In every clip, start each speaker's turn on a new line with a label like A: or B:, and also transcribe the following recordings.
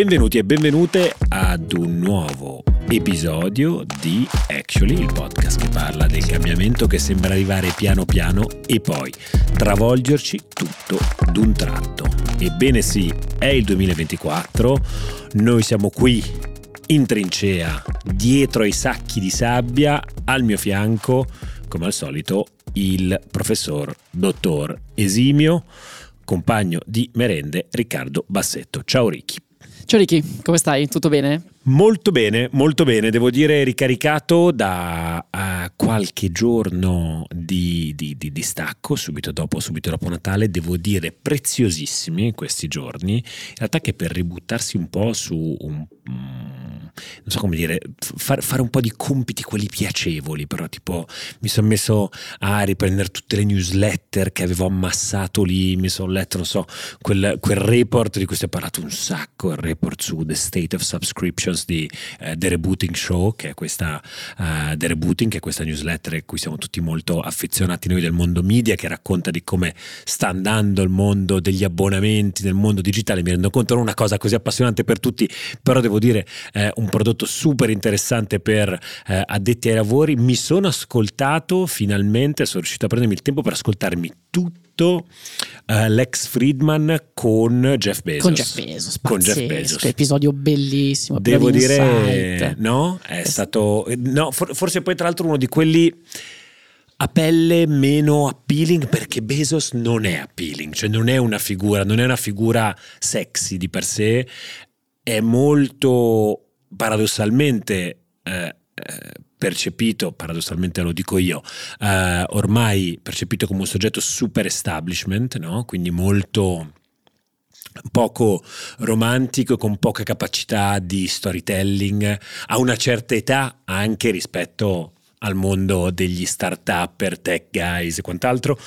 A: Benvenuti e benvenute ad un nuovo episodio di Actually, il podcast che parla del cambiamento che sembra arrivare piano piano e poi travolgerci tutto d'un tratto. Ebbene sì, è il 2024, noi siamo qui in trincea, dietro ai sacchi di sabbia, al mio fianco, come al solito, il professor dottor Esimio, compagno di merende Riccardo Bassetto. Ciao Ricky.
B: Ciao Ricky, come stai? Tutto bene?
A: Molto bene, molto bene, devo dire ricaricato da uh, qualche giorno di, di, di, di, stacco, subito dopo, subito dopo Natale, devo dire preziosissimi questi giorni, in realtà che per ributtarsi un po' su un... Um, non so come dire, far, fare un po' di compiti quelli piacevoli, però tipo mi sono messo a riprendere tutte le newsletter che avevo ammassato lì, mi sono letto, non so, quel, quel report di cui si è parlato un sacco, il report su The State of Subscriptions di uh, The Rebooting Show, che è questa uh, The Rebooting, che è questa newsletter a cui siamo tutti molto affezionati noi del mondo media, che racconta di come sta andando il mondo degli abbonamenti nel mondo digitale. Mi rendo conto non una cosa così appassionante per tutti, però devo dire eh, un prodotto super interessante per eh, addetti ai lavori. Mi sono ascoltato finalmente, sono riuscito a prendermi il tempo per ascoltarmi tutto uh, Lex Friedman con Jeff Bezos.
B: Con Jeff Bezos,
A: con Jeff Bezos.
B: episodio bellissimo.
A: Devo dire, no, è stato, no, for, forse poi tra l'altro uno di quelli a pelle meno appealing perché Bezos non è appealing, cioè non è una figura, non è una figura sexy di per sé, è molto paradossalmente eh, eh, percepito, paradossalmente lo dico io, eh, ormai percepito come un soggetto super establishment, no? quindi molto poco romantico, con poca capacità di storytelling, a una certa età anche rispetto al mondo degli start-up, tech guys e quant'altro,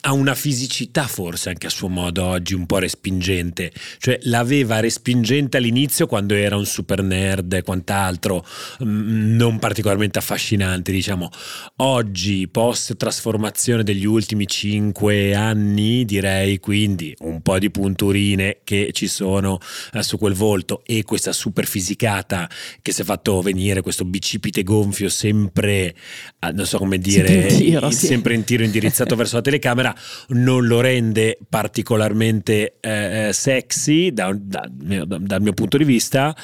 A: ha una fisicità forse anche a suo modo oggi un po' respingente, cioè l'aveva respingente all'inizio quando era un super nerd e quant'altro, mm, non particolarmente affascinante diciamo, oggi post trasformazione degli ultimi cinque anni direi quindi un po' di punturine che ci sono eh, su quel volto e questa super fisicata che si è fatto venire questo bicipite gonfio sempre, eh, non so come dire, in tiro, sempre in tiro indirizzato verso la telecamera camera non lo rende particolarmente eh, eh sexy da, da, da, dal mio punto di vista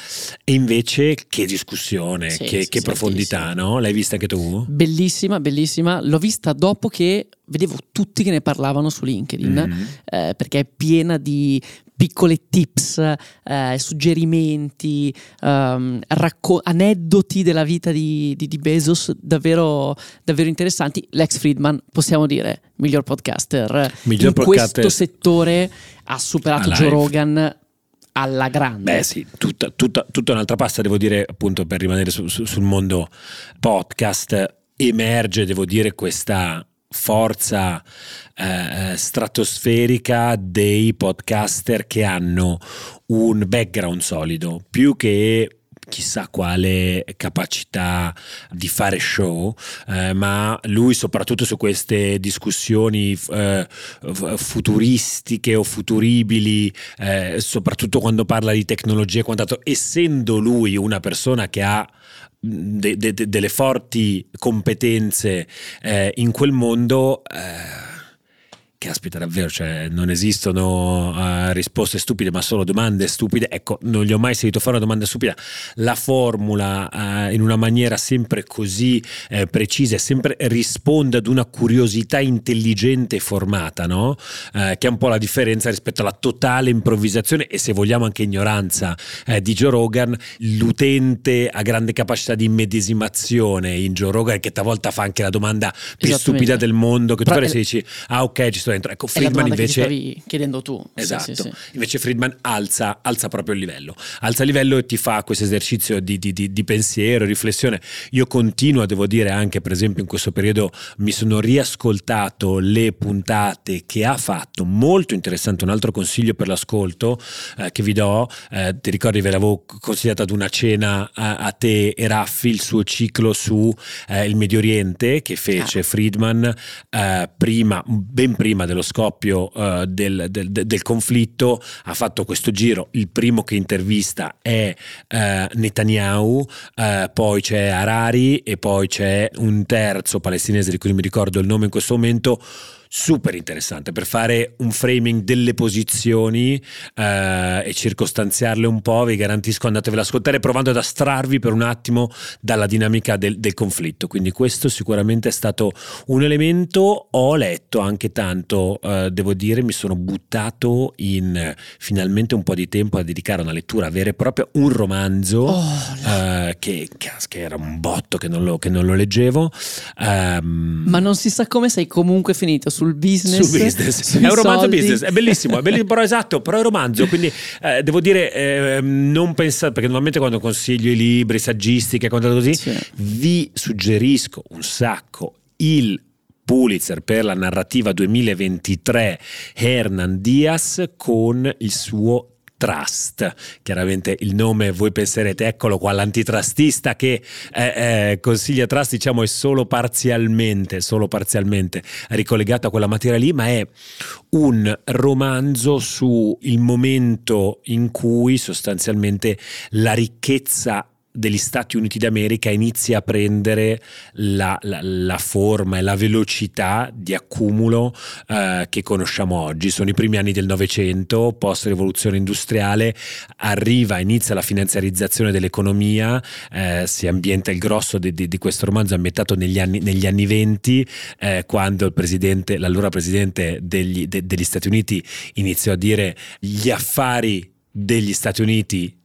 A: e invece che discussione, sì, che, sì, che profondità, no? L'hai vista anche tu?
B: Bellissima, bellissima. L'ho vista dopo che vedevo tutti che ne parlavano su LinkedIn mm-hmm. eh, perché è piena di piccole tips, eh, suggerimenti, um, racco- aneddoti della vita di, di, di Bezos davvero, davvero, interessanti. Lex Friedman, possiamo dire, miglior podcaster miglior in podcaster. questo settore, ha superato Joe Rogan alla grande.
A: Beh sì, tutta, tutta, tutta, un'altra pasta, devo dire, appunto per rimanere su, su, sul mondo podcast, emerge, devo dire, questa forza eh, stratosferica dei podcaster che hanno un background solido, più che chissà quale capacità di fare show, eh, ma lui soprattutto su queste discussioni eh, futuristiche o futuribili, eh, soprattutto quando parla di tecnologia e quant'altro, essendo lui una persona che ha de, de, de, delle forti competenze eh, in quel mondo. Eh, Caspita, davvero, cioè, non esistono uh, risposte stupide, ma solo domande stupide. Ecco, non gli ho mai sentito fare una domanda stupida. La formula uh, in una maniera sempre così eh, precisa e sempre risponde ad una curiosità intelligente formata, no? Uh, che è un po' la differenza rispetto alla totale improvvisazione e se vogliamo anche ignoranza di Joe Rogan. L'utente ha grande capacità di immedesimazione in Joe Rogan, che talvolta fa anche la domanda più stupida del mondo, che tu Però, dici, ah ok, ci sto dentro. Ecco, Friedman invece.
B: Che chiedendo tu.
A: Esatto.
B: Sì, sì, sì.
A: Invece Friedman alza, alza, proprio il livello. Alza il livello e ti fa questo esercizio di, di, di, di pensiero, riflessione. Io continuo, devo dire, anche per esempio in questo periodo mi sono riascoltato le puntate che ha fatto. Molto interessante. Un altro consiglio per l'ascolto eh, che vi do. Eh, ti ricordi, ve l'avevo consigliato ad una cena a, a te e Raffi il suo ciclo su eh, il Medio Oriente che fece ah. Friedman eh, prima, ben prima prima dello scoppio uh, del, del, del, conflitto ha fatto questo giro. Il primo che intervista è uh, Netanyahu, uh, poi c'è Harari e poi c'è un terzo palestinese di cui non mi ricordo il nome in questo momento super interessante per fare un framing delle posizioni eh, e circostanziarle un po'. Vi garantisco, andatevela ad ascoltare provando ad astrarvi per un attimo dalla dinamica del, del, conflitto. Quindi, questo sicuramente è stato un elemento. Ho letto anche tanto, eh, devo dire, mi sono buttato in finalmente un po' di tempo a dedicare una lettura vera e propria, un romanzo oh, eh, che, che, era un botto che non lo, che non lo leggevo.
B: Um, Ma non si sa come sei comunque finito sul business.
A: Su business. È un romanzo soldi. business, è bellissimo, è bellissimo, però esatto, però è un romanzo, quindi eh, devo dire, eh, non pensate, perché normalmente quando consiglio i libri saggistiche e così, sì. vi suggerisco un sacco il Pulitzer per la narrativa 2023 Hernan Diaz con il suo Trust. Chiaramente il nome voi penserete, eccolo qua, l'antitrustista che eh, eh, consiglia trust, diciamo, è solo parzialmente, solo parzialmente ricollegato a quella materia lì, ma è un romanzo sul momento in cui sostanzialmente la ricchezza degli Stati Uniti d'America inizia a prendere la, la, la forma e la velocità di accumulo eh, che conosciamo oggi. Sono i primi anni del Novecento, post rivoluzione industriale, arriva, inizia la finanziarizzazione dell'economia, eh, si ambienta il grosso di, di, di, questo romanzo ambientato negli anni, negli anni 20, eh, quando il presidente, l'allora presidente degli, de, degli Stati Uniti iniziò a dire gli affari degli Stati Uniti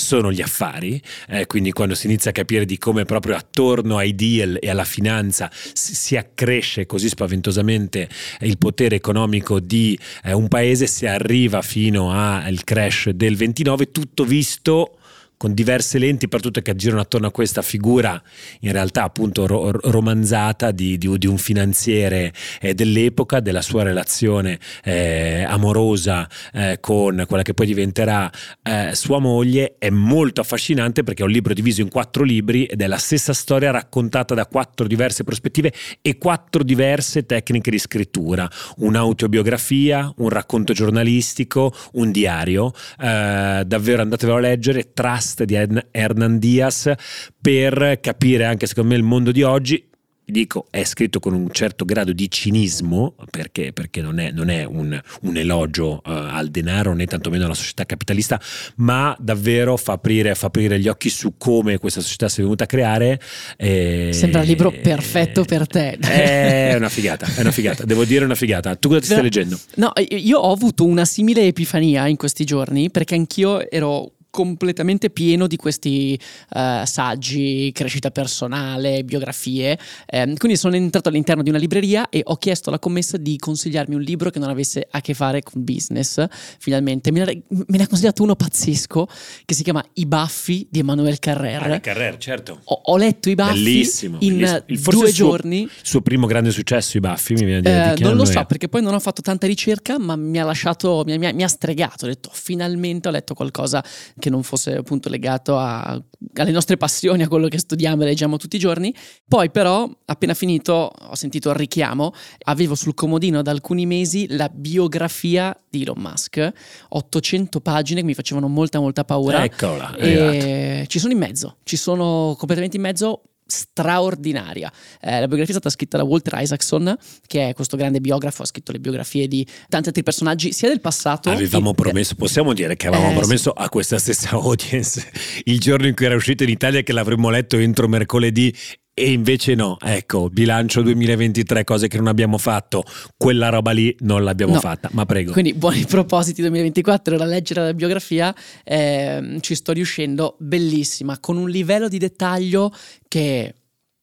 A: sono gli affari, eh, quindi quando si inizia a capire di come proprio attorno ai deal e alla finanza si, accresce così spaventosamente il potere economico di eh, un paese, si arriva fino al crash del 29, tutto visto con diverse lenti per tutte che girano attorno a questa figura in realtà appunto ro- romanzata di, di, di, un finanziere eh, dell'epoca, della sua relazione eh, amorosa eh, con quella che poi diventerà eh, sua moglie, è molto affascinante perché è un libro diviso in quattro libri ed è la stessa storia raccontata da quattro diverse prospettive e quattro diverse tecniche di scrittura, un'autobiografia, un racconto giornalistico, un diario, eh, davvero andatevelo a leggere, tras cast di Hernan Diaz per capire anche secondo me il mondo di oggi. Dico è scritto con un certo grado di cinismo perché, perché non è, non è un, un, elogio uh, al denaro né tantomeno alla società capitalista ma davvero fa aprire, fa aprire, gli occhi su come questa società si è venuta a creare
B: e, sembra il libro perfetto per te.
A: È una figata è una figata devo dire una figata. Tu cosa ti stai leggendo?
B: no io ho avuto una simile epifania in questi giorni perché anch'io ero completamente pieno di questi uh, saggi, crescita personale, biografie. Eh, quindi sono entrato all'interno di una libreria e ho chiesto alla commessa di consigliarmi un libro che non avesse a che fare con business. Finalmente me ne, me ne ha consigliato uno pazzesco che si chiama I baffi di Emanuele Carrer.
A: Ah, Carrer, certo.
B: Ho, ho, letto i baffi bellissimo, in bellissimo. due
A: suo,
B: giorni.
A: Il suo primo grande successo, i baffi, mi viene a dire.
B: Eh, non lo so, è? perché poi non ho fatto tanta ricerca, ma mi ha lasciato, mi, mi, mi ha stregato. Ho detto, finalmente ho letto qualcosa che non fosse appunto legato a, alle nostre passioni, a quello che studiamo e leggiamo tutti i giorni. Poi però, appena finito, ho sentito il richiamo, avevo sul comodino da alcuni mesi la biografia di Elon Musk, 800 pagine che mi facevano molta molta paura.
A: Eccola,
B: e ci sono in mezzo, ci sono completamente in mezzo straordinaria. Eh, la biografia è stata scritta da Walter Isaacson, che è questo grande biografo, ha scritto le biografie di tanti altri personaggi, sia del passato.
A: Avevamo che... promesso, possiamo dire che avevamo eh, promesso sì. a questa stessa audience il giorno in cui era uscito in Italia che l'avremmo letto entro mercoledì e invece no, ecco, bilancio 2023, cose che non abbiamo fatto, quella roba lì non l'abbiamo no. fatta, ma prego.
B: Quindi buoni propositi 2024, da leggere la biografia, eh, ci sto riuscendo, bellissima, con un livello di dettaglio che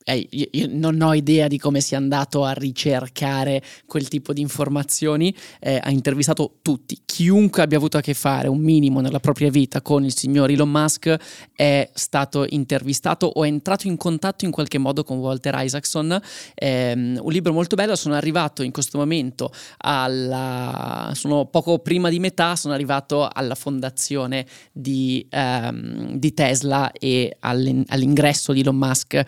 B: eh, io, io, non ho idea di come sia andato a ricercare quel tipo di informazioni, eh, ha intervistato tutti, chiunque abbia avuto a che fare un minimo nella propria vita con il signor Elon Musk è stato intervistato o è entrato in contatto in qualche modo con Walter Isaacson. Eh, un libro molto bello, sono arrivato in questo momento alla... sono poco prima di metà, sono arrivato alla fondazione di, ehm, di Tesla e all'ingresso di Elon Musk eh,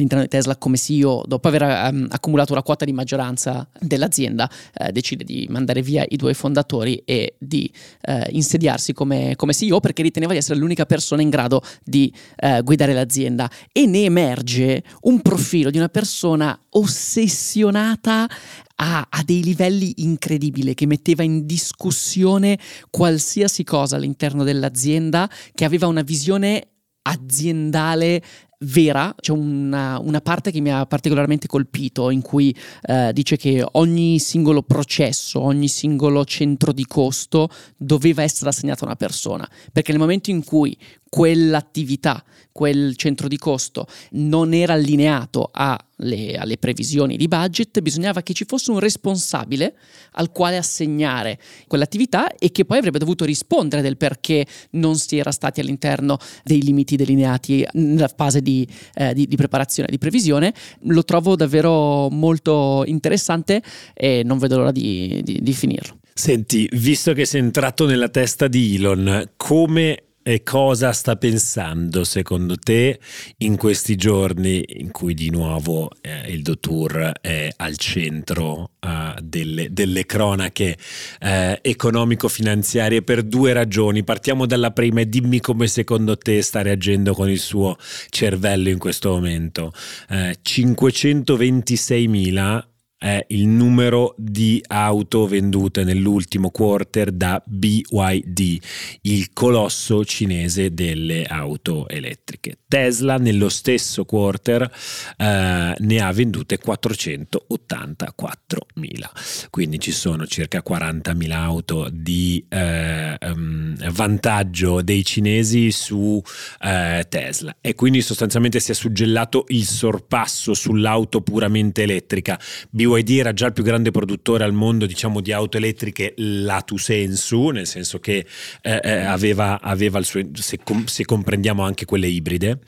B: all'interno di Tesla come CEO, dopo aver um, accumulato una quota di maggioranza dell'azienda, eh, decide di mandare via i due fondatori e di eh, insediarsi come, come, CEO perché riteneva di essere l'unica persona in grado di eh, guidare l'azienda. E ne emerge un profilo di una persona ossessionata a, a, dei livelli incredibili, che metteva in discussione qualsiasi cosa all'interno dell'azienda, che aveva una visione aziendale vera, c'è una, una, parte che mi ha particolarmente colpito in cui eh, dice che ogni singolo processo, ogni singolo centro di costo doveva essere assegnato a una persona, perché nel momento in cui quell'attività, quel centro di costo non era allineato alle, alle, previsioni di budget, bisognava che ci fosse un responsabile al quale assegnare quell'attività e che poi avrebbe dovuto rispondere del perché non si era stati all'interno dei limiti delineati nella fase di, eh, di, di preparazione di previsione. Lo trovo davvero molto interessante e non vedo l'ora di, di finirlo.
A: Senti, visto che sei entrato nella testa di Elon, come e cosa sta pensando secondo te in questi giorni in cui di nuovo eh, il Dottour è al centro eh, delle, delle, cronache eh, economico-finanziarie per due ragioni. Partiamo dalla prima e dimmi come secondo te sta reagendo con il suo cervello in questo momento. 526.000 eh, il numero di auto vendute nell'ultimo quarter da BYD, il colosso cinese delle auto elettriche. Tesla nello stesso quarter eh, ne ha vendute 484.000, quindi ci sono circa 40.000 auto di eh, um, vantaggio dei cinesi su eh, Tesla e quindi sostanzialmente si è suggellato il sorpasso sull'auto puramente elettrica. BYD BYD era già il più grande produttore al mondo diciamo, di auto elettriche lato sensu, nel senso che eh, eh, aveva, aveva, il suo, se, com, se, comprendiamo anche quelle ibride,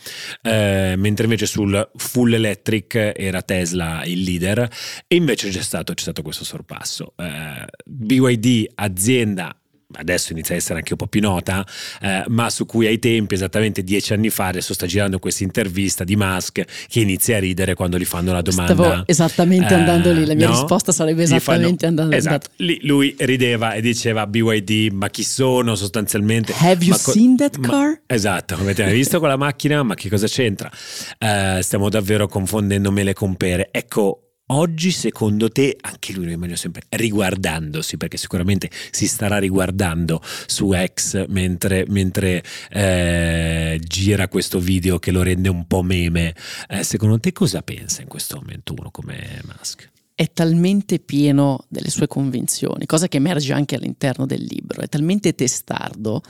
A: eh, mentre invece sul full electric era Tesla il leader e invece c'è stato, c'è stato questo sorpasso. Eh, BYD azienda adesso inizia a essere anche un po' più nota, eh, ma su cui ai tempi, esattamente dieci anni fa, adesso sta girando questa intervista di Musk che inizia a ridere quando gli fanno la domanda.
B: Stavo esattamente eh, andando lì, la mia no? risposta sarebbe esattamente fanno, andando
A: esatto. lì. Lui rideva e diceva BYD, ma chi sono sostanzialmente?
B: Have you co- seen that car?
A: Ma, esatto, avete mai visto quella macchina? Ma che cosa c'entra? Eh, stiamo davvero confondendo mele con pere. Ecco, Oggi, secondo te, anche lui lo immagino sempre riguardandosi, perché sicuramente si starà riguardando su X mentre, mentre eh, gira questo video che lo rende un po' meme. Eh, secondo te cosa pensa in questo momento uno come Musk?
B: È talmente pieno delle sue convinzioni, cosa che emerge anche all'interno del libro, è talmente testardo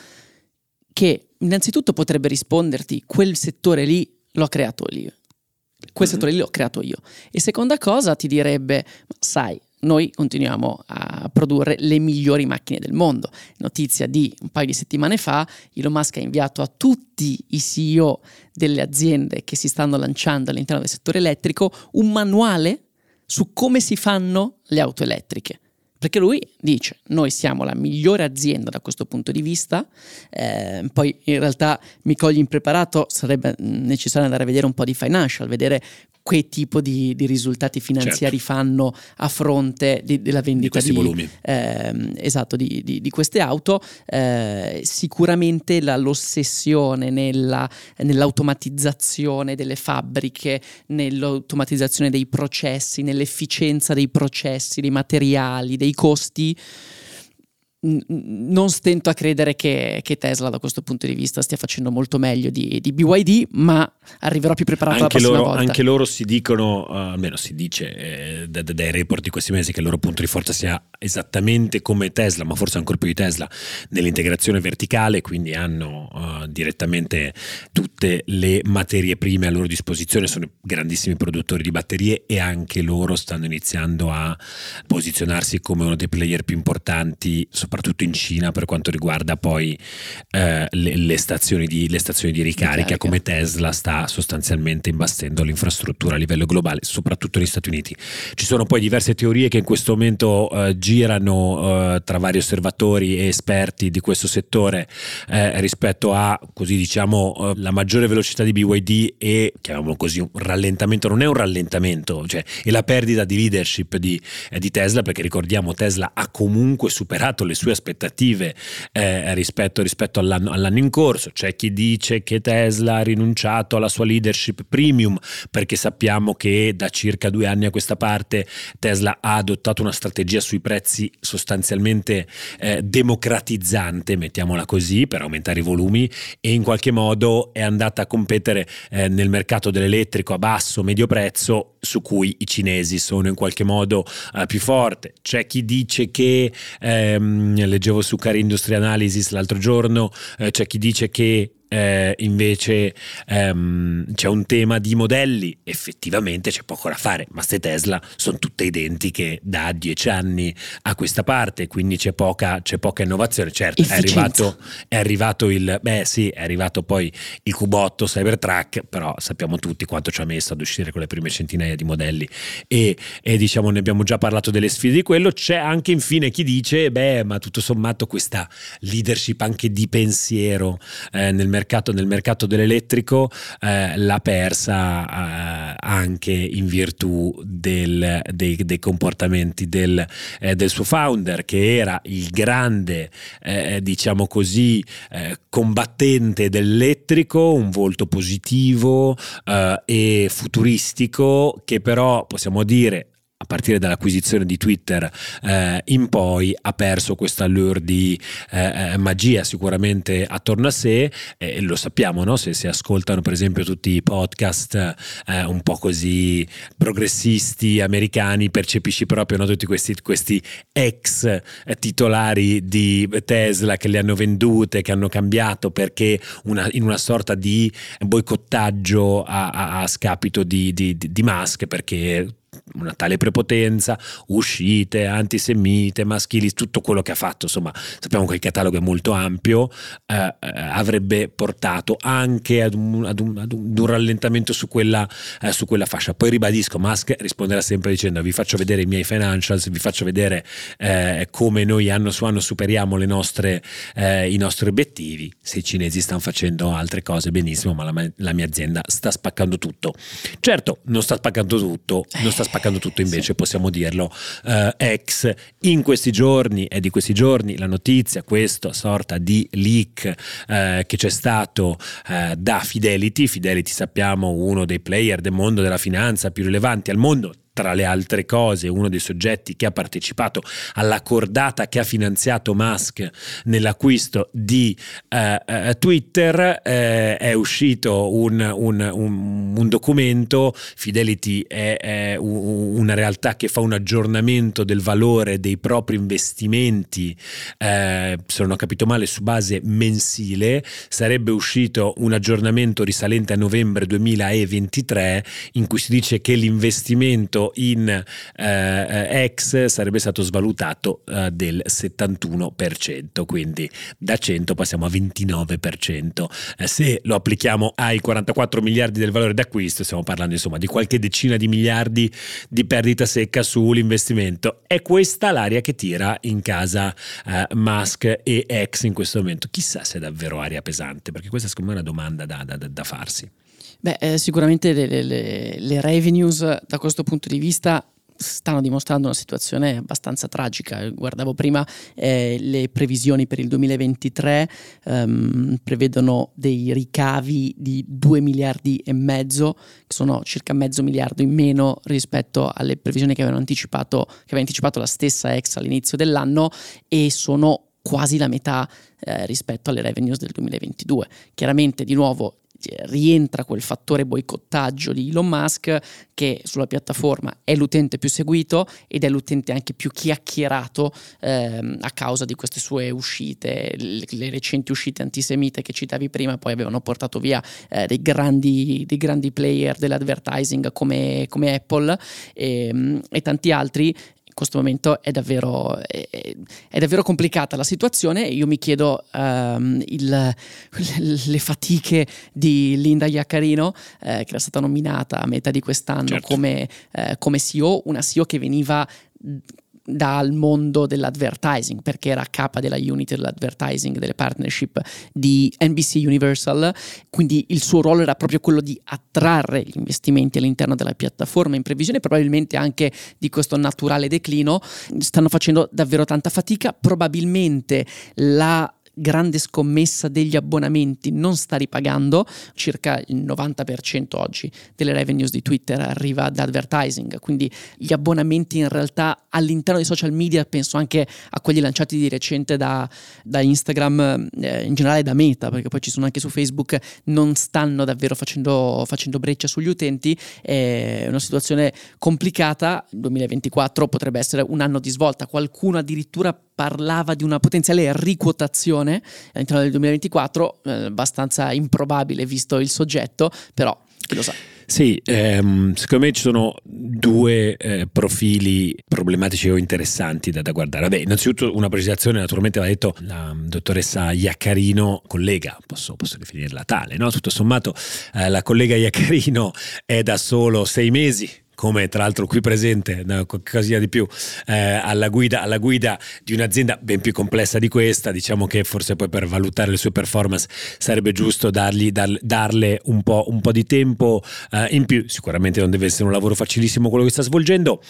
B: che innanzitutto potrebbe risponderti quel settore lì l'ho creato lì quel settore lì l'ho creato io. E seconda cosa ti direbbe, sai, noi continuiamo a produrre le migliori macchine del mondo. Notizia di un paio di settimane fa, Elon Musk ha inviato a tutti i CEO delle aziende che si stanno lanciando all'interno del settore elettrico un manuale su come si fanno le auto elettriche. Perché lui dice, noi siamo la migliore azienda da questo punto di vista, eh, poi in realtà mi cogli impreparato, sarebbe necessario andare a vedere un po' di financial, vedere che tipo di, di risultati finanziari certo. fanno a fronte di, della vendita
A: di, di,
B: eh, esatto, di, queste auto. Eh, sicuramente la, l'ossessione nella, nell'automatizzazione delle fabbriche, nell'automatizzazione dei processi, nell'efficienza dei processi, dei materiali, dei costi non stento a credere che, che, Tesla da questo punto di vista stia facendo molto meglio di, di BYD, ma arriverò più preparato
A: anche
B: la prossima
A: loro,
B: volta.
A: Anche loro si dicono, uh, almeno si dice eh, dai, dai report di questi mesi che il loro punto di forza sia esattamente come Tesla, ma forse ancora più di Tesla, nell'integrazione verticale, quindi hanno uh, direttamente tutte le materie prime a loro disposizione, sono grandissimi produttori di batterie e anche loro stanno iniziando a posizionarsi come uno dei player più importanti, soprattutto soprattutto in Cina per quanto riguarda poi eh, le, le, stazioni di, le, stazioni di, ricarica, ricarica, come Tesla sta sostanzialmente imbastendo l'infrastruttura a livello globale, soprattutto negli Stati Uniti. Ci sono poi diverse teorie che in questo momento eh, girano eh, tra vari osservatori e esperti di questo settore eh, rispetto a, così diciamo, eh, la maggiore velocità di BYD e, chiamiamolo così, un rallentamento, non è un rallentamento, cioè è la perdita di leadership di, eh, di Tesla, perché ricordiamo Tesla ha comunque superato le sue aspettative eh, rispetto, rispetto all'anno, all'anno, in corso. C'è chi dice che Tesla ha rinunciato alla sua leadership premium perché sappiamo che da circa due anni a questa parte Tesla ha adottato una strategia sui prezzi sostanzialmente eh, democratizzante, mettiamola così, per aumentare i volumi e in qualche modo è andata a competere eh, nel mercato dell'elettrico a basso medio prezzo su cui i cinesi sono in qualche modo eh, più forte. C'è chi dice che ehm, leggevo su Car Industry Analysis l'altro giorno, eh, c'è chi dice che eh, invece ehm, c'è un tema di modelli, effettivamente c'è poco da fare, ma queste Tesla sono tutte identiche da dieci anni a questa parte, quindi c'è poca, c'è poca innovazione. Certo, è arrivato, è arrivato, il, beh sì, è arrivato poi il cubotto Cybertruck, però sappiamo tutti quanto ci ha messo ad uscire con le prime centinaia di modelli e, e diciamo ne abbiamo già parlato delle sfide di quello. C'è anche infine chi dice, beh, ma tutto sommato questa leadership anche di pensiero eh, nel mercato mercato, nel mercato dell'elettrico eh, l'ha persa eh, anche in virtù del, dei, dei, comportamenti del, eh, del, suo founder che era il grande eh, diciamo così eh, combattente dell'elettrico un volto positivo eh, e futuristico che però possiamo dire a partire dall'acquisizione di Twitter eh, in poi ha perso questa allure di eh, eh, magia sicuramente attorno a sé e lo sappiamo no? se si ascoltano per esempio tutti i podcast eh, un po' così progressisti americani percepisci proprio no? tutti questi, questi ex eh, titolari di Tesla che le hanno vendute che hanno cambiato perché una, in una sorta di boicottaggio a, a, a scapito di, di, di Musk perché una tale prepotenza, uscite, antisemite, maschili, tutto quello che ha fatto, insomma sappiamo che il catalogo è molto ampio, eh, eh, avrebbe portato anche ad un, ad un, ad un rallentamento su quella, eh, su quella, fascia. Poi ribadisco, Musk risponderà sempre dicendo vi faccio vedere i miei financials, vi faccio vedere eh, come noi anno su anno superiamo nostre, eh, i nostri obiettivi, se i cinesi stanno facendo altre cose benissimo, ma la, la mia azienda sta spaccando tutto. Certo, non sta spaccando tutto, non sta spaccando spaccando tutto invece, sì. possiamo dirlo, uh, ex. In questi giorni, è di questi giorni, la notizia, questa sorta di leak uh, che c'è stato uh, da Fidelity. Fidelity sappiamo uno dei player del mondo della finanza più rilevanti al mondo, tra le altre cose, uno dei soggetti che ha partecipato alla cordata che ha finanziato Musk nell'acquisto di uh, Twitter, uh, è uscito un, un, un, un, documento, Fidelity è, è, una realtà che fa un aggiornamento del valore dei propri investimenti, uh, se non ho capito male, su base mensile, sarebbe uscito un aggiornamento risalente a novembre 2023 in cui si dice che l'investimento in eh, X sarebbe stato svalutato eh, del 71%, quindi da 100 passiamo a 29%. Eh, se lo applichiamo ai 44 miliardi del valore d'acquisto, stiamo parlando insomma di qualche decina di miliardi di perdita secca sull'investimento. È questa l'aria che tira in casa eh, Musk e X in questo momento. Chissà se è davvero aria pesante, perché questa secondo me è una domanda da, da, da farsi.
B: Beh, eh, sicuramente le, le, le, revenues da questo punto di vista stanno dimostrando una situazione abbastanza tragica. Guardavo prima eh, le previsioni per il 2023, ehm, prevedono dei ricavi di 2 miliardi e mezzo, che sono circa mezzo miliardo in meno rispetto alle previsioni che anticipato, che aveva anticipato la stessa ex all'inizio dell'anno e sono quasi la metà eh, rispetto alle revenues del 2022. Chiaramente, di nuovo, rientra quel fattore boicottaggio di Elon Musk che sulla piattaforma è l'utente più seguito ed è l'utente anche più chiacchierato ehm, a causa di queste sue uscite, le, le, recenti uscite antisemite che citavi prima poi avevano portato via eh, dei, grandi, dei, grandi, player dell'advertising come, come Apple e, ehm, e tanti altri in questo momento è davvero, è, è davvero complicata la situazione. Io mi chiedo um, il, le fatiche di Linda Iaccarino, eh, che era stata nominata a metà di quest'anno certo. come, eh, come CEO, una CEO che veniva dal mondo dell'advertising perché era capa della unit dell'advertising delle partnership di NBC Universal. Quindi il suo ruolo era proprio quello di attrarre gli investimenti all'interno della piattaforma in previsione probabilmente anche di questo naturale declino. Stanno facendo davvero tanta fatica. Probabilmente la grande scommessa degli abbonamenti non sta ripagando, circa il 90% oggi delle revenues di Twitter arriva da advertising, quindi gli abbonamenti in realtà all'interno dei social media, penso anche a quelli lanciati di recente da, da Instagram, eh, in generale da Meta, perché poi ci sono anche su Facebook, non stanno davvero facendo, facendo breccia sugli utenti, è una situazione complicata, il 2024 potrebbe essere un anno di svolta, qualcuno addirittura parlava di una potenziale riquotazione all'interno del 2024, eh, abbastanza improbabile visto il soggetto, però chi lo sa.
A: Sì, ehm, secondo me ci sono due eh, profili problematici o interessanti da, da, guardare. Vabbè, innanzitutto una precisazione, naturalmente va detto la dottoressa Iaccarino, collega, posso, posso definirla tale, no? Tutto sommato eh, la collega Iaccarino è da solo sei mesi come tra l'altro qui presente, no, qualcosa di più, eh, alla, guida, alla, guida, di un'azienda ben più complessa di questa, diciamo che forse poi per valutare le sue performance sarebbe giusto dargli, dar, darle un po', un po', di tempo eh, in più, sicuramente non deve essere un lavoro facilissimo quello che sta svolgendo,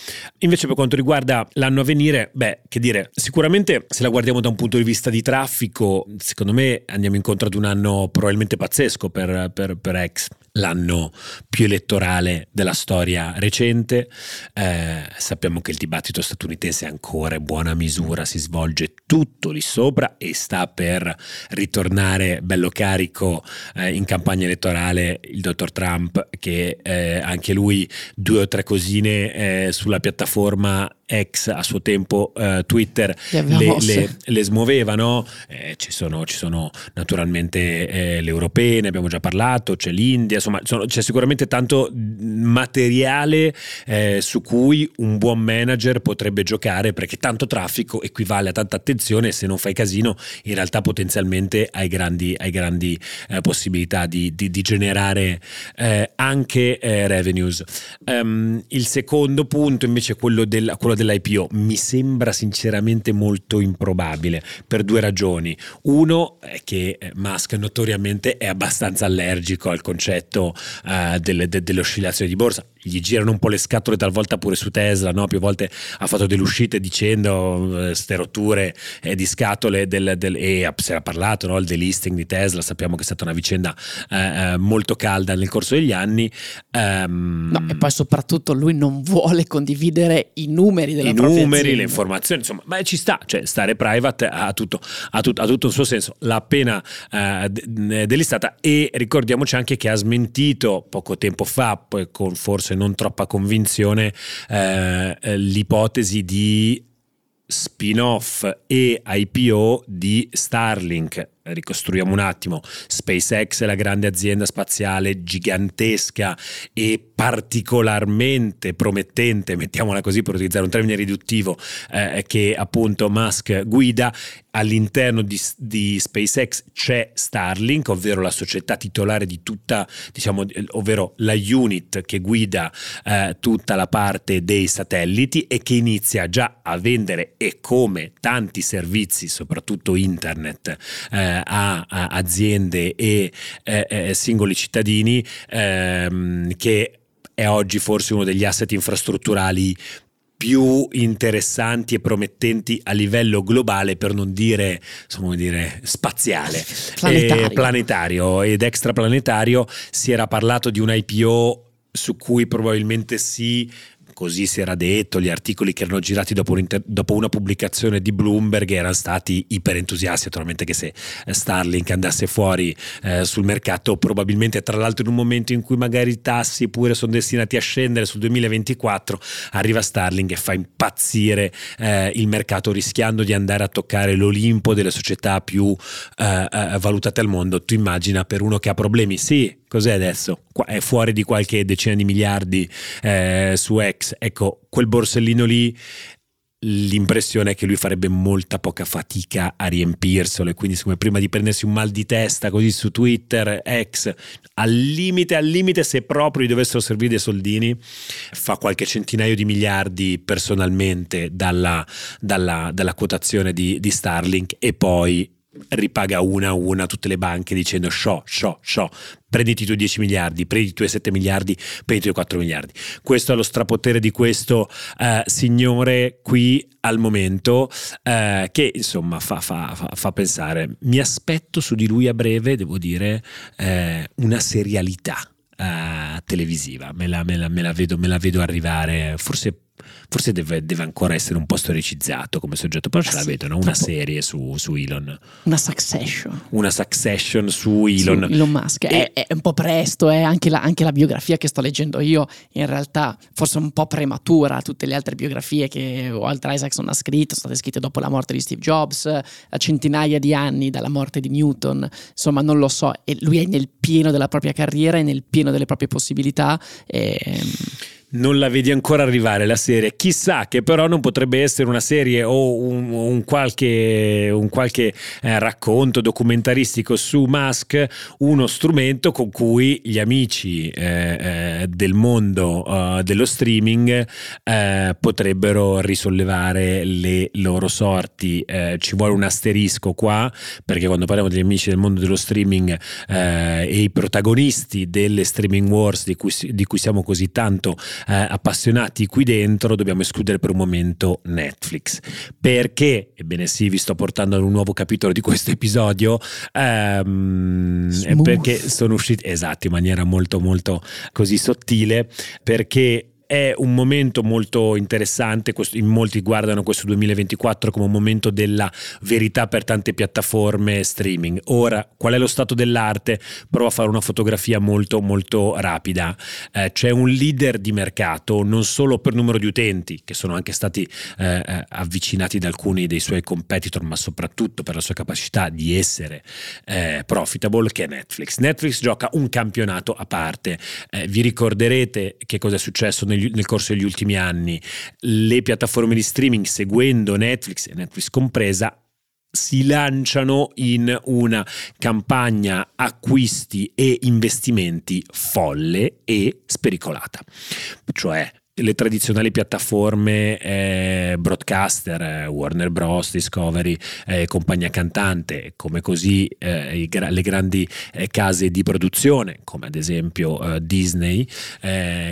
A: invece per quanto riguarda l'anno a venire, beh, che dire, sicuramente se la guardiamo da un punto di vista di traffico, secondo me andiamo incontro ad un anno probabilmente pazzesco per, per, per X l'anno più elettorale della storia recente. Eh, sappiamo che il dibattito statunitense ancora in buona misura si svolge tutto lì sopra e sta per ritornare bello carico eh, in campagna elettorale il dottor Trump che eh, anche lui due o tre cosine eh, sulla piattaforma ex a suo tempo uh, Twitter le, le, le, smuoveva, no? eh, ci, sono, ci, sono, naturalmente eh, le europee, ne abbiamo già parlato, c'è l'India, insomma sono, c'è sicuramente tanto materiale eh, su cui un buon manager potrebbe giocare perché tanto traffico equivale a tanta attenzione e se non fai casino in realtà potenzialmente hai grandi, hai grandi eh, possibilità di, di, di generare eh, anche revenues. Um, il secondo punto invece è quello, del, quello dell'IPO mi sembra sinceramente molto improbabile per due ragioni. Uno è che eh, Musk notoriamente è abbastanza allergico al concetto uh, delle, de, delle oscillazioni di borsa gli girano un po' le scatole talvolta pure su Tesla, no? più volte ha fatto delle uscite dicendo eh, ste rotture eh, di scatole del, del, e si era parlato no? il delisting di Tesla, sappiamo che è stata una vicenda eh, eh molto calda nel corso degli anni.
B: Um, no, e poi soprattutto lui non vuole condividere i numeri della
A: I
B: numeri,
A: azienda. le informazioni, insomma, ma ci sta, cioè stare private ha tutto, ha tutto, ha tutto il suo senso. L'ha appena eh, delistata e ricordiamoci anche che ha smentito poco tempo fa, poi con forse forse non troppa convinzione eh, eh l'ipotesi di spin-off e IPO di Starlink ricostruiamo un attimo, SpaceX è la grande azienda spaziale gigantesca e particolarmente promettente, mettiamola così per utilizzare un termine riduttivo, eh, che appunto Musk guida. All'interno di, di, SpaceX c'è Starlink, ovvero la società titolare di tutta, diciamo, ovvero la unit che guida eh, tutta la parte dei satelliti e che inizia già a vendere e come tanti servizi, soprattutto internet. Eh, a, a, aziende e eh, eh, singoli cittadini ehm, che è oggi forse uno degli asset infrastrutturali più interessanti e promettenti a livello globale, per non dire, insomma, dire spaziale,
B: planetario.
A: E planetario ed extraplanetario. Si era parlato di un IPO su cui probabilmente si così si era detto, gli articoli che erano girati dopo, un dopo una pubblicazione di Bloomberg erano stati iper entusiasti, naturalmente che se Starlink andasse fuori eh, sul mercato, probabilmente tra l'altro in un momento in cui magari i tassi pure sono destinati a scendere sul 2024, arriva Starlink e fa impazzire eh, il mercato rischiando di andare a toccare l'Olimpo delle società più eh, eh valutate al mondo. Tu immagina per uno che ha problemi, sì, cos'è adesso? È fuori di qualche decina di miliardi eh, su X. Ecco, quel borsellino lì l'impressione è che lui farebbe molta poca fatica a riempirselo e quindi come prima di prendersi un mal di testa così su Twitter, ex, al limite, al limite se proprio gli dovessero servire dei soldini, fa qualche centinaio di miliardi personalmente dalla, dalla, dalla quotazione di, di Starlink e poi ripaga una a una tutte le banche dicendo show, show, show, prenditi i tuoi 10 miliardi, prendi i tuoi 7 miliardi, prendi i tuoi 4 miliardi. Questo è lo strapotere di questo uh, signore qui al momento uh, che insomma fa, fa, fa, fa, pensare. Mi aspetto su di lui a breve, devo dire, uh, una serialità. televisiva, me la, me, la, me, la vedo, me la vedo arrivare, forse forse deve, deve, ancora essere un po' storicizzato come soggetto, però ce la vedo, no? una serie su, su, Elon.
B: Una succession.
A: Una succession su Elon.
B: Su Elon Musk. E... È, è, un po' presto, eh? anche, la, anche, la, biografia che sto leggendo io, in realtà forse un po' prematura, tutte le altre biografie che Walter Isaacson ha scritto, sono state scritte dopo la morte di Steve Jobs, a centinaia di anni dalla morte di Newton, insomma non lo so, e lui è nel pieno della propria carriera, è nel pieno delle proprie possibilità. E
A: non la vedi ancora arrivare la serie. Chissà che però non potrebbe essere una serie o un, un qualche, un qualche eh, racconto documentaristico su Musk, uno strumento con cui gli amici eh, eh, del mondo uh, dello streaming eh, potrebbero risollevare le loro sorti. Eh, ci vuole un asterisco qua, perché quando parliamo degli amici del mondo dello streaming eh, e i protagonisti delle streaming wars di cui, di cui siamo così tanto eh, appassionati qui dentro dobbiamo escludere per un momento Netflix. Perché? Ebbene sì, vi sto portando ad un nuovo capitolo di questo episodio, ehm, perché sono usciti, esatto, in maniera molto molto così sottile, perché è un momento molto interessante, in molti guardano questo 2024 come un momento della verità per tante piattaforme streaming. Ora, qual è lo stato dell'arte? Provo a fare una fotografia molto molto rapida. Eh, c'è un leader di mercato non solo per numero di utenti, che sono anche stati eh, eh avvicinati da alcuni dei suoi competitor, ma soprattutto per la sua capacità di essere eh, profitable, che è Netflix. Netflix gioca un campionato a parte. Eh, vi ricorderete che cosa è successo negli nel corso degli ultimi anni, le piattaforme di streaming seguendo Netflix e Netflix compresa si lanciano in una campagna acquisti e investimenti folle e spericolata. Cioè le tradizionali piattaforme eh, broadcaster, eh, Warner Bros, Discovery, eh, compagnia cantante, come così eh, i, le grandi eh, case di produzione, come ad esempio eh, Disney,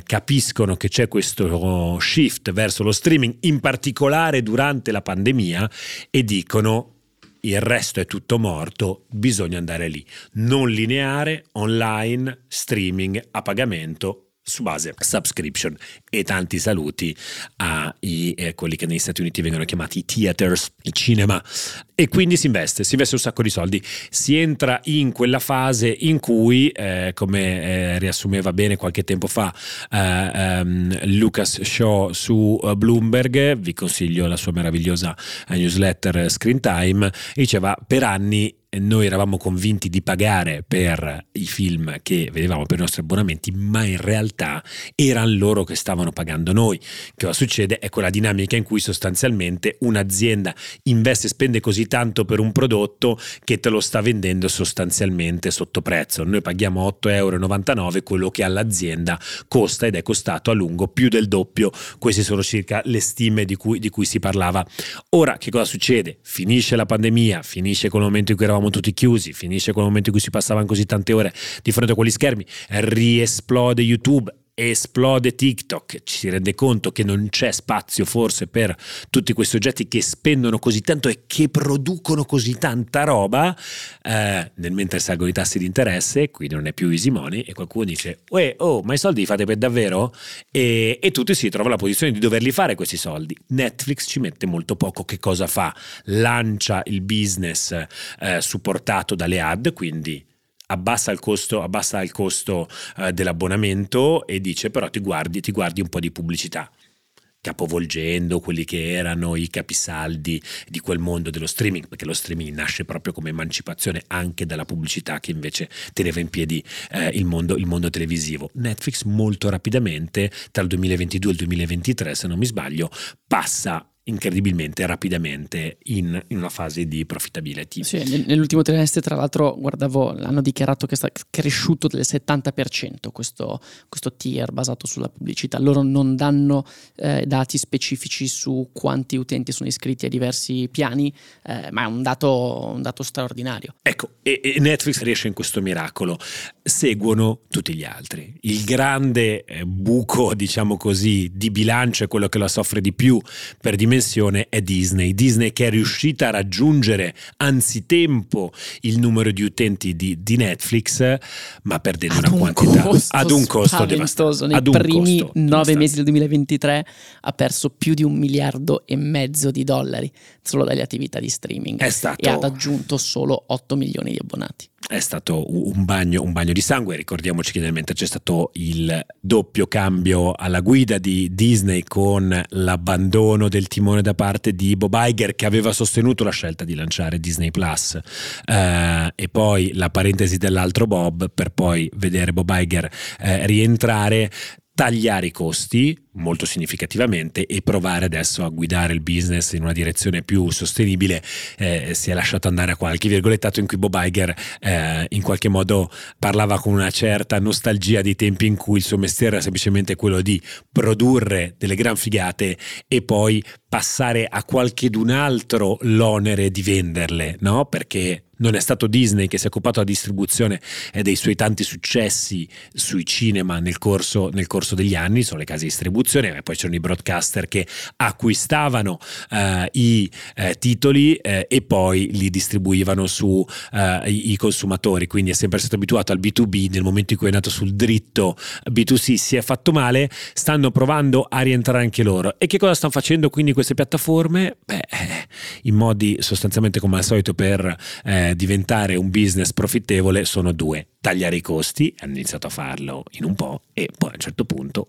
A: capiscono che c'è questo shift verso lo streaming, in particolare durante la pandemia, e dicono il resto è tutto morto, bisogna andare lì. Non lineare, online, streaming a pagamento su base subscription. E tanti saluti a eh, quelli che negli Stati Uniti vengono chiamati theaters, i cinema. E quindi si investe, si investe un sacco di soldi, si entra in quella fase in cui eh, come eh, riassumeva bene qualche tempo fa eh, um, Lucas Shaw su uh, Bloomberg, vi consiglio la sua meravigliosa uh, newsletter Screen Time, diceva per anni noi eravamo convinti di pagare per i film che vedevamo per i nostri abbonamenti, ma in realtà erano loro che stavano pagando noi. Che cosa succede? È quella dinamica in cui sostanzialmente un'azienda investe e spende così tanto per un prodotto che te lo sta vendendo sostanzialmente sotto prezzo. Noi paghiamo 8,99 euro quello che all'azienda costa ed è costato a lungo più del doppio. Queste sono circa le stime di cui, di cui si parlava. Ora, che cosa succede? Finisce la pandemia, finisce quel momento in cui eravamo eravamo tutti chiusi, finisce quel momento in cui si passavano così tante ore di fronte a quegli schermi, riesplode YouTube, esplode TikTok, ci si rende conto che non c'è spazio forse per tutti questi oggetti che spendono così tanto e che producono così tanta roba, eh, nel mentre salgono i tassi di interesse, quindi non è più easy money e qualcuno dice, Uè, oh, ma i soldi li fate per davvero? E, e tutti si trovano nella posizione di doverli fare questi soldi. Netflix ci mette molto poco, che cosa fa? Lancia il business eh, supportato dalle ad, quindi abbassa il costo, abbassa il costo eh, dell'abbonamento e dice però ti guardi, ti guardi un po' di pubblicità capovolgendo quelli che erano i capisaldi di quel mondo dello streaming, perché lo streaming nasce proprio come emancipazione anche dalla pubblicità che invece teneva in piedi eh, il, mondo, il mondo televisivo. Netflix molto rapidamente, tra il 2022 e il 2023, se non mi sbaglio, passa incredibilmente rapidamente in, in una fase di profitability.
B: Sì, nell'ultimo trimestre tra l'altro guardavo, hanno dichiarato che sta cresciuto del 70% questo, questo tier basato sulla pubblicità. Loro non danno eh, dati specifici su quanti utenti sono iscritti ai diversi piani, eh, ma è un dato, un dato straordinario.
A: Ecco, e, e, Netflix riesce in questo miracolo. Seguono tutti gli altri. Il grande eh, buco, diciamo così, di bilancio è quello che la soffre di più per dimensione è Disney. Disney che è riuscita a raggiungere anzitempo il numero di utenti di, di Netflix, ma perdendo
B: ad
A: una
B: un
A: quantità ad un costo devastato.
B: Nei primi nove mesi del 2023 ha perso più di un miliardo e mezzo di dollari solo dalle attività di streaming
A: stato...
B: e ha aggiunto solo 8 milioni di abbonati
A: è stato un bagno, un bagno, di sangue. Ricordiamoci che nel mentre c'è stato il doppio cambio alla guida di Disney con l'abbandono del timone da parte di Bob Iger che aveva sostenuto la scelta di lanciare Disney Plus eh, e poi la parentesi dell'altro Bob per poi vedere Bob Iger eh, rientrare tagliare i costi molto significativamente e provare adesso a guidare il business in una direzione più sostenibile eh, si è lasciato andare a qualche virgolettato in cui Bob Iger eh, in qualche modo parlava con una certa nostalgia di tempi in cui il suo mestiere era semplicemente quello di produrre delle gran figate e poi passare a qualchedun altro l'onere di venderle, no? Perché non è stato Disney che si è occupato della distribuzione e dei suoi tanti successi sui cinema nel corso, nel corso degli anni, sono le case di distribuzione, e poi c'erano i broadcaster che acquistavano uh, i uh, titoli uh, e poi li distribuivano su i, i, consumatori, quindi è sempre stato abituato al B2B, nel momento in cui è nato sul dritto B2C si è fatto male, stanno provando a rientrare anche loro. E che cosa stanno facendo quindi queste piattaforme? Beh, in modi sostanzialmente come al solito per eh, diventare un business profittevole sono due. Tagliare i costi, hanno iniziato a farlo in un po' e poi a un certo punto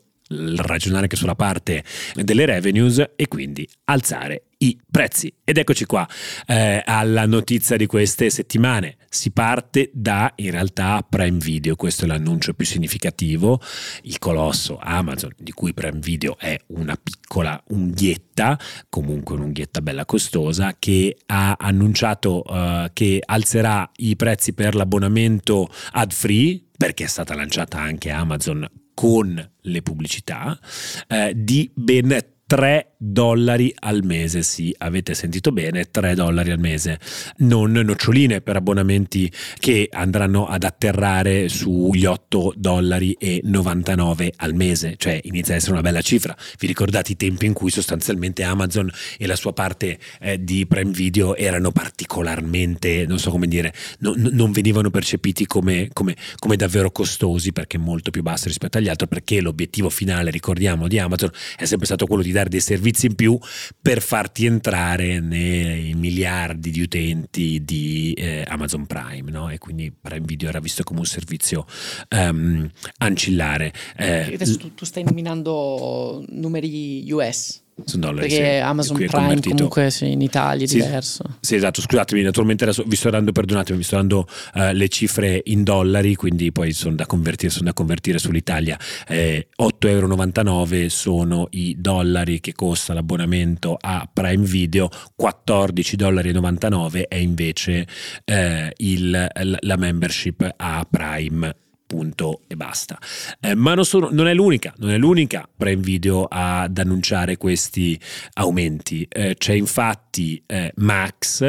A: ragionare anche sulla parte delle revenues e quindi alzare i prezzi. Ed eccoci qua eh, alla notizia di queste settimane. Si parte da in realtà Prime Video, questo è l'annuncio più significativo, il colosso Amazon di cui Prime Video è una piccola unghietta, comunque un'unghietta bella costosa, che ha annunciato eh, che alzerà i prezzi per l'abbonamento ad free perché è stata lanciata anche Amazon con le pubblicità eh, di ben 3 dollari al mese, sì, avete sentito bene, 3 dollari al mese, non noccioline per abbonamenti che andranno ad atterrare sugli 8 dollari e 99 al mese, cioè inizia ad essere una bella cifra. Vi ricordate i tempi in cui sostanzialmente Amazon e la sua parte eh, di Prime Video erano particolarmente, non so come dire, no, non venivano percepiti come, come, come davvero costosi perché molto più bassi rispetto agli altri, perché l'obiettivo finale, ricordiamo, di Amazon è sempre stato quello di dare dare dei servizi in più per farti entrare nei miliardi di utenti di eh, Amazon Prime, no? E quindi Prime Video era visto come un servizio um, ancillare.
B: Eh, adesso tu, tu stai nominando numeri US.
A: Dollari,
B: Perché
A: sì,
B: Amazon Prime comunque sì, in Italia è
A: sì,
B: diverso.
A: Sì, esatto, scusatemi, naturalmente adesso vi sto dando, perdonatemi, vi sto dando uh, le cifre in dollari, quindi poi sono da convertire, sono da convertire sull'Italia. Eh, 8,99 euro sono i dollari che costa l'abbonamento a Prime Video, 14,99 dollari è invece eh, il, la membership a Prime punto e basta. Eh, ma non, sono, non, è l'unica, non è l'unica Prime Video ad annunciare questi aumenti. Eh, c'è infatti eh, Max,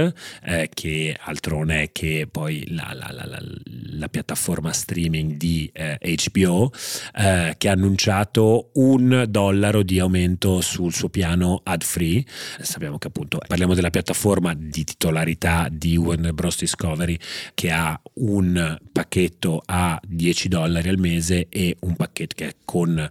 A: eh, che altro non è che poi la, la, la, la piattaforma streaming di HBO, eh, eh, che ha annunciato un dollaro di aumento sul suo piano ad free. Sappiamo che appunto parliamo della piattaforma di titolarità di Warner Bros. Discovery che ha un pacchetto a 10 10 dollari al mese e un pacchetto che è con eh,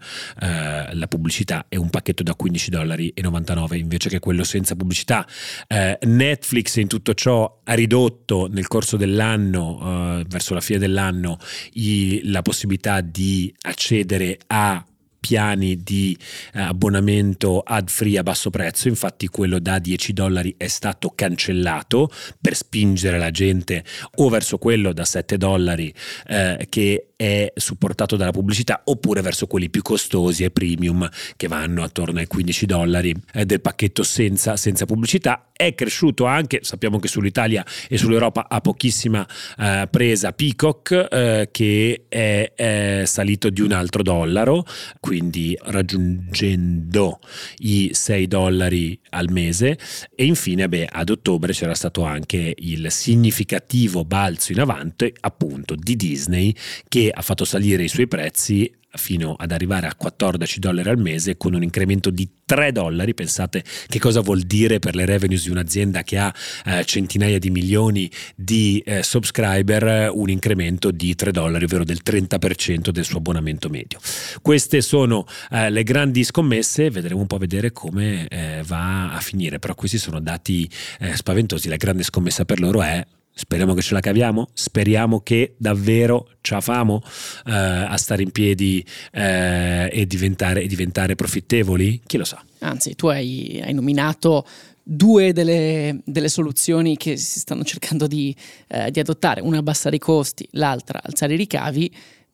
A: la pubblicità è un pacchetto da 15 dollari e 99 invece che quello senza pubblicità. Eh, Netflix in tutto ciò ha ridotto nel corso dell'anno, eh, verso la fine dell'anno, i, la possibilità di accedere a piani di eh, abbonamento ad free a basso prezzo, infatti quello da 10 dollari è stato cancellato per spingere la gente o verso quello da 7 dollari eh, che è supportato dalla pubblicità oppure verso quelli più costosi e premium che vanno attorno ai 15 dollari eh, del pacchetto senza, senza, pubblicità. È cresciuto anche, sappiamo che sull'Italia e sull'Europa ha pochissima eh, presa Peacock eh, che è, è, salito di un altro dollaro, quindi raggiungendo i 6 dollari al mese. E infine beh, ad ottobre c'era stato anche il significativo balzo in avanti appunto di Disney che ha fatto salire i suoi prezzi fino ad arrivare a 14 dollari al mese con un incremento di 3 dollari. Pensate che cosa vuol dire per le revenues di un'azienda che ha eh, centinaia di milioni di eh, subscriber un incremento di 3 dollari, ovvero del 30% del suo abbonamento medio. Queste sono eh, le grandi scommesse, vedremo un po' vedere come eh, va a finire, però questi sono dati eh, spaventosi. La grande scommessa per loro è Speriamo che ce la caviamo, speriamo che davvero ce la famo eh, a stare in piedi eh, e, diventare, e, diventare, profittevoli? Chi lo sa?
B: Anzi, tu hai, hai nominato due delle, delle, soluzioni che si stanno cercando di, eh, di adottare, una abbassare i costi, l'altra alzare i ricavi,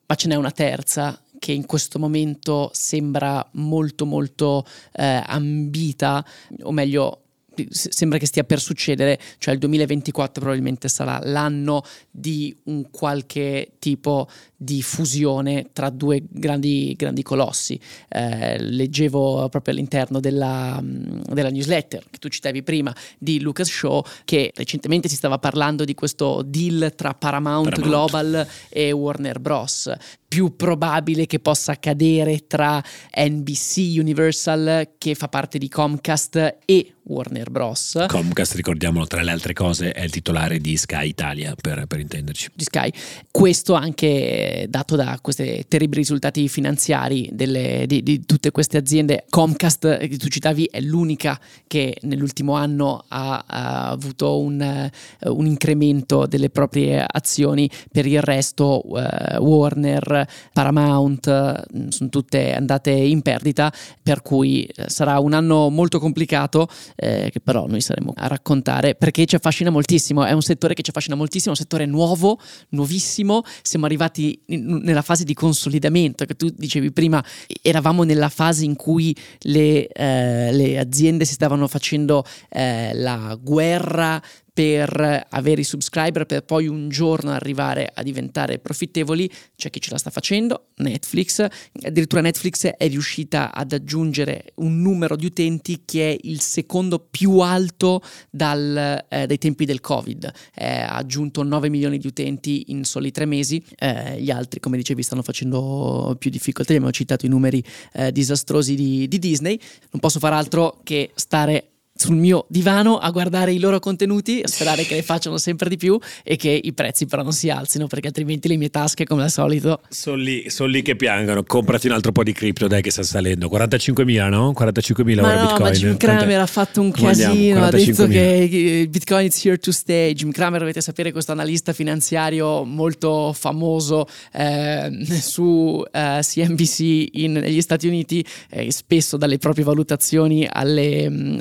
B: ma ce n'è una terza che in questo momento sembra molto molto eh, ambita, o meglio sembra che stia per succedere, cioè il 2024 probabilmente sarà l'anno di un qualche tipo di fusione tra due grandi, grandi colossi. Eh, leggevo proprio all'interno della, della, newsletter che tu citavi prima di Lucas Show che recentemente si stava parlando di questo deal tra Paramount, Paramount. Global e Warner Bros più probabile che possa accadere tra NBC Universal che fa parte di Comcast e Warner Bros.
A: Comcast, ricordiamolo, tra le altre cose, è il titolare di Sky Italia, per, per intenderci.
B: Di Sky. Questo anche dato da questi terribili risultati finanziari delle, di, di, tutte queste aziende. Comcast, che tu citavi, è l'unica che nell'ultimo anno ha, ha avuto un, un, incremento delle proprie azioni. Per il resto, uh, Warner, Paramount, mm, sono tutte andate in perdita, per cui eh, sarà un anno molto complicato eh, che però noi saremo a raccontare perché ci affascina moltissimo, è un settore che ci affascina moltissimo, è un settore nuovo, nuovissimo, siamo arrivati nella fase di consolidamento che tu dicevi prima, eravamo nella fase in cui le, eh, le aziende si stavano facendo eh, la guerra per avere i subscriber per poi un giorno arrivare a diventare profittevoli, c'è chi ce la sta facendo, Netflix, addirittura Netflix è riuscita ad aggiungere un numero di utenti che è il secondo più alto dal, eh, dai tempi del Covid, eh, ha aggiunto 9 milioni di utenti in soli tre mesi, eh, gli altri come dicevi stanno facendo più difficoltà, abbiamo citato i numeri eh, disastrosi di, di Disney, non posso fare altro che stare sul mio divano a guardare i loro contenuti, a sperare che ne facciano sempre di più e che i prezzi però non si alzino perché altrimenti le mie tasche come al solito
A: sono lì, son lì che piangono. Comprati un altro po' di cripto dai che sta salendo. 45.000 no? 45.000
B: ma
A: ora
B: no,
A: bitcoin.
B: Ma Jim Cramer ha fatto un casino ha detto che bitcoin is here to stay. Jim Cramer dovete sapere questo analista finanziario molto famoso eh, su eh, CNBC in, negli Stati Uniti eh, spesso dalle proprie valutazioni alle, mm,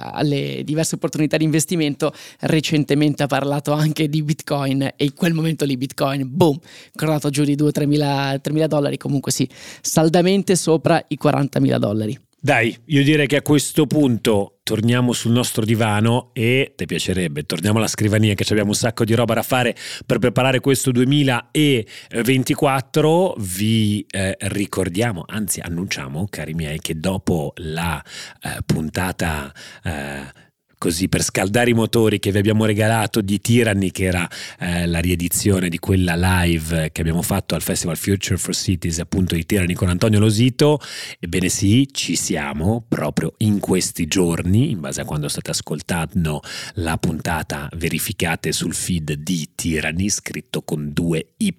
B: alle diverse opportunità di investimento, recentemente ha parlato anche di Bitcoin e in quel momento lì Bitcoin, boom, crollato giù di 2-3 mila, mila dollari, comunque sì, saldamente sopra i 40 mila dollari.
A: Dai, io direi che a questo punto torniamo sul nostro divano e ti piacerebbe, torniamo alla scrivania che abbiamo un sacco di roba da fare per preparare questo 2024. Vi eh, ricordiamo, anzi annunciamo, cari miei, che dopo la eh, puntata... Eh, così per scaldare i motori che vi abbiamo regalato di Tyranny, che era eh, la riedizione di quella live che abbiamo fatto al Festival Future for Cities, appunto di Tyranny con Antonio Losito. Ebbene sì, ci siamo proprio in questi giorni, in base a quando state ascoltando la puntata, verificate sul feed di Tyranny, scritto con due Y,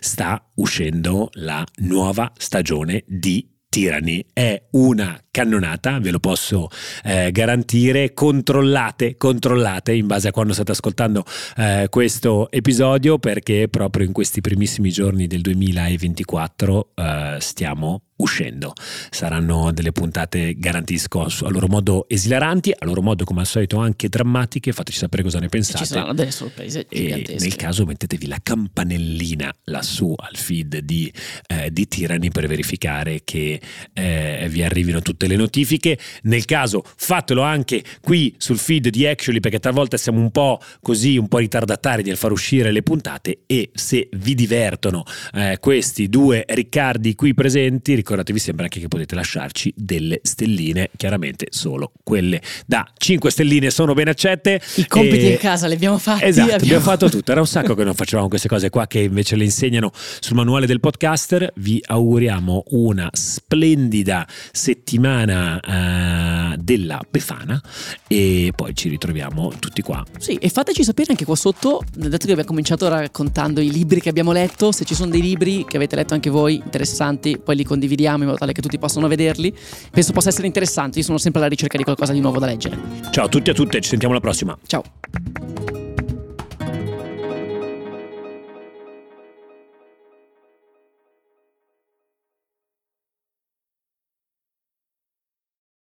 A: sta uscendo la nuova stagione di Tyranny è una cannonata, ve lo posso eh, garantire. Controllate, controllate in base a quando state ascoltando eh, questo episodio, perché proprio in questi primissimi giorni del 2024 eh, stiamo uscendo. Saranno delle puntate, garantisco, a loro modo esilaranti, a loro modo come al solito anche drammatiche, fateci sapere cosa ne pensate.
B: Ci saranno delle sorprese gigantesche.
A: E nel caso mettetevi la campanellina lassù al feed di, eh, di Tirani per verificare che eh, vi arrivino tutte le notifiche. Nel caso fatelo anche qui sul feed di Actually perché talvolta siamo un po' così, un po' ritardatari nel far uscire le puntate e se vi divertono eh, questi due Riccardi qui presenti ricordatevi sempre anche che potete lasciarci delle stelline, chiaramente solo quelle da 5 stelline sono ben accette.
B: I compiti e... in casa li abbiamo fatti.
A: Esatto, abbiamo... abbiamo fatto tutto. Era un sacco che non facevamo queste cose qua che invece le insegnano sul manuale del podcaster. Vi auguriamo una splendida settimana uh, della Befana e poi ci ritroviamo tutti qua.
B: Sì, e fateci sapere anche qua sotto, dato che abbiamo cominciato raccontando i libri che abbiamo letto, se ci sono dei libri che avete letto anche voi interessanti, poi li condividiamo condividiamo in modo tale che tutti possano vederli. Penso possa essere interessante, io sono sempre alla ricerca di qualcosa di nuovo da leggere.
A: Ciao a tutti e a tutte, ci sentiamo alla prossima.
B: Ciao.